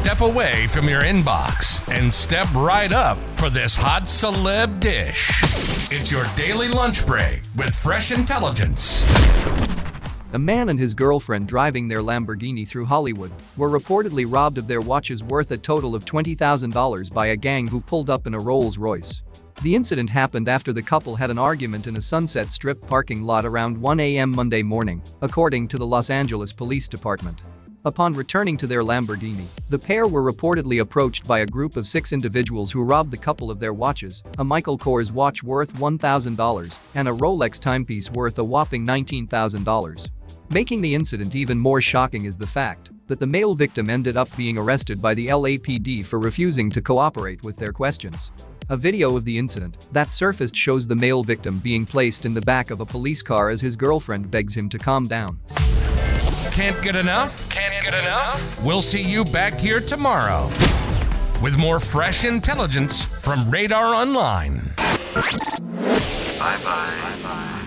step away from your inbox and step right up for this hot celeb dish. It's your daily lunch break with fresh intelligence. A man and his girlfriend driving their Lamborghini through Hollywood were reportedly robbed of their watches worth a total of $20,000 by a gang who pulled up in a Rolls Royce. The incident happened after the couple had an argument in a Sunset Strip parking lot around 1 a.m. Monday morning, according to the Los Angeles Police Department. Upon returning to their Lamborghini, the pair were reportedly approached by a group of six individuals who robbed the couple of their watches, a Michael Kors watch worth $1,000 and a Rolex timepiece worth a whopping $19,000. Making the incident even more shocking is the fact that the male victim ended up being arrested by the LAPD for refusing to cooperate with their questions. A video of the incident that surfaced shows the male victim being placed in the back of a police car as his girlfriend begs him to calm down. Can't get enough? Can't get enough? We'll see you back here tomorrow with more fresh intelligence from Radar Online. Bye bye. Bye bye.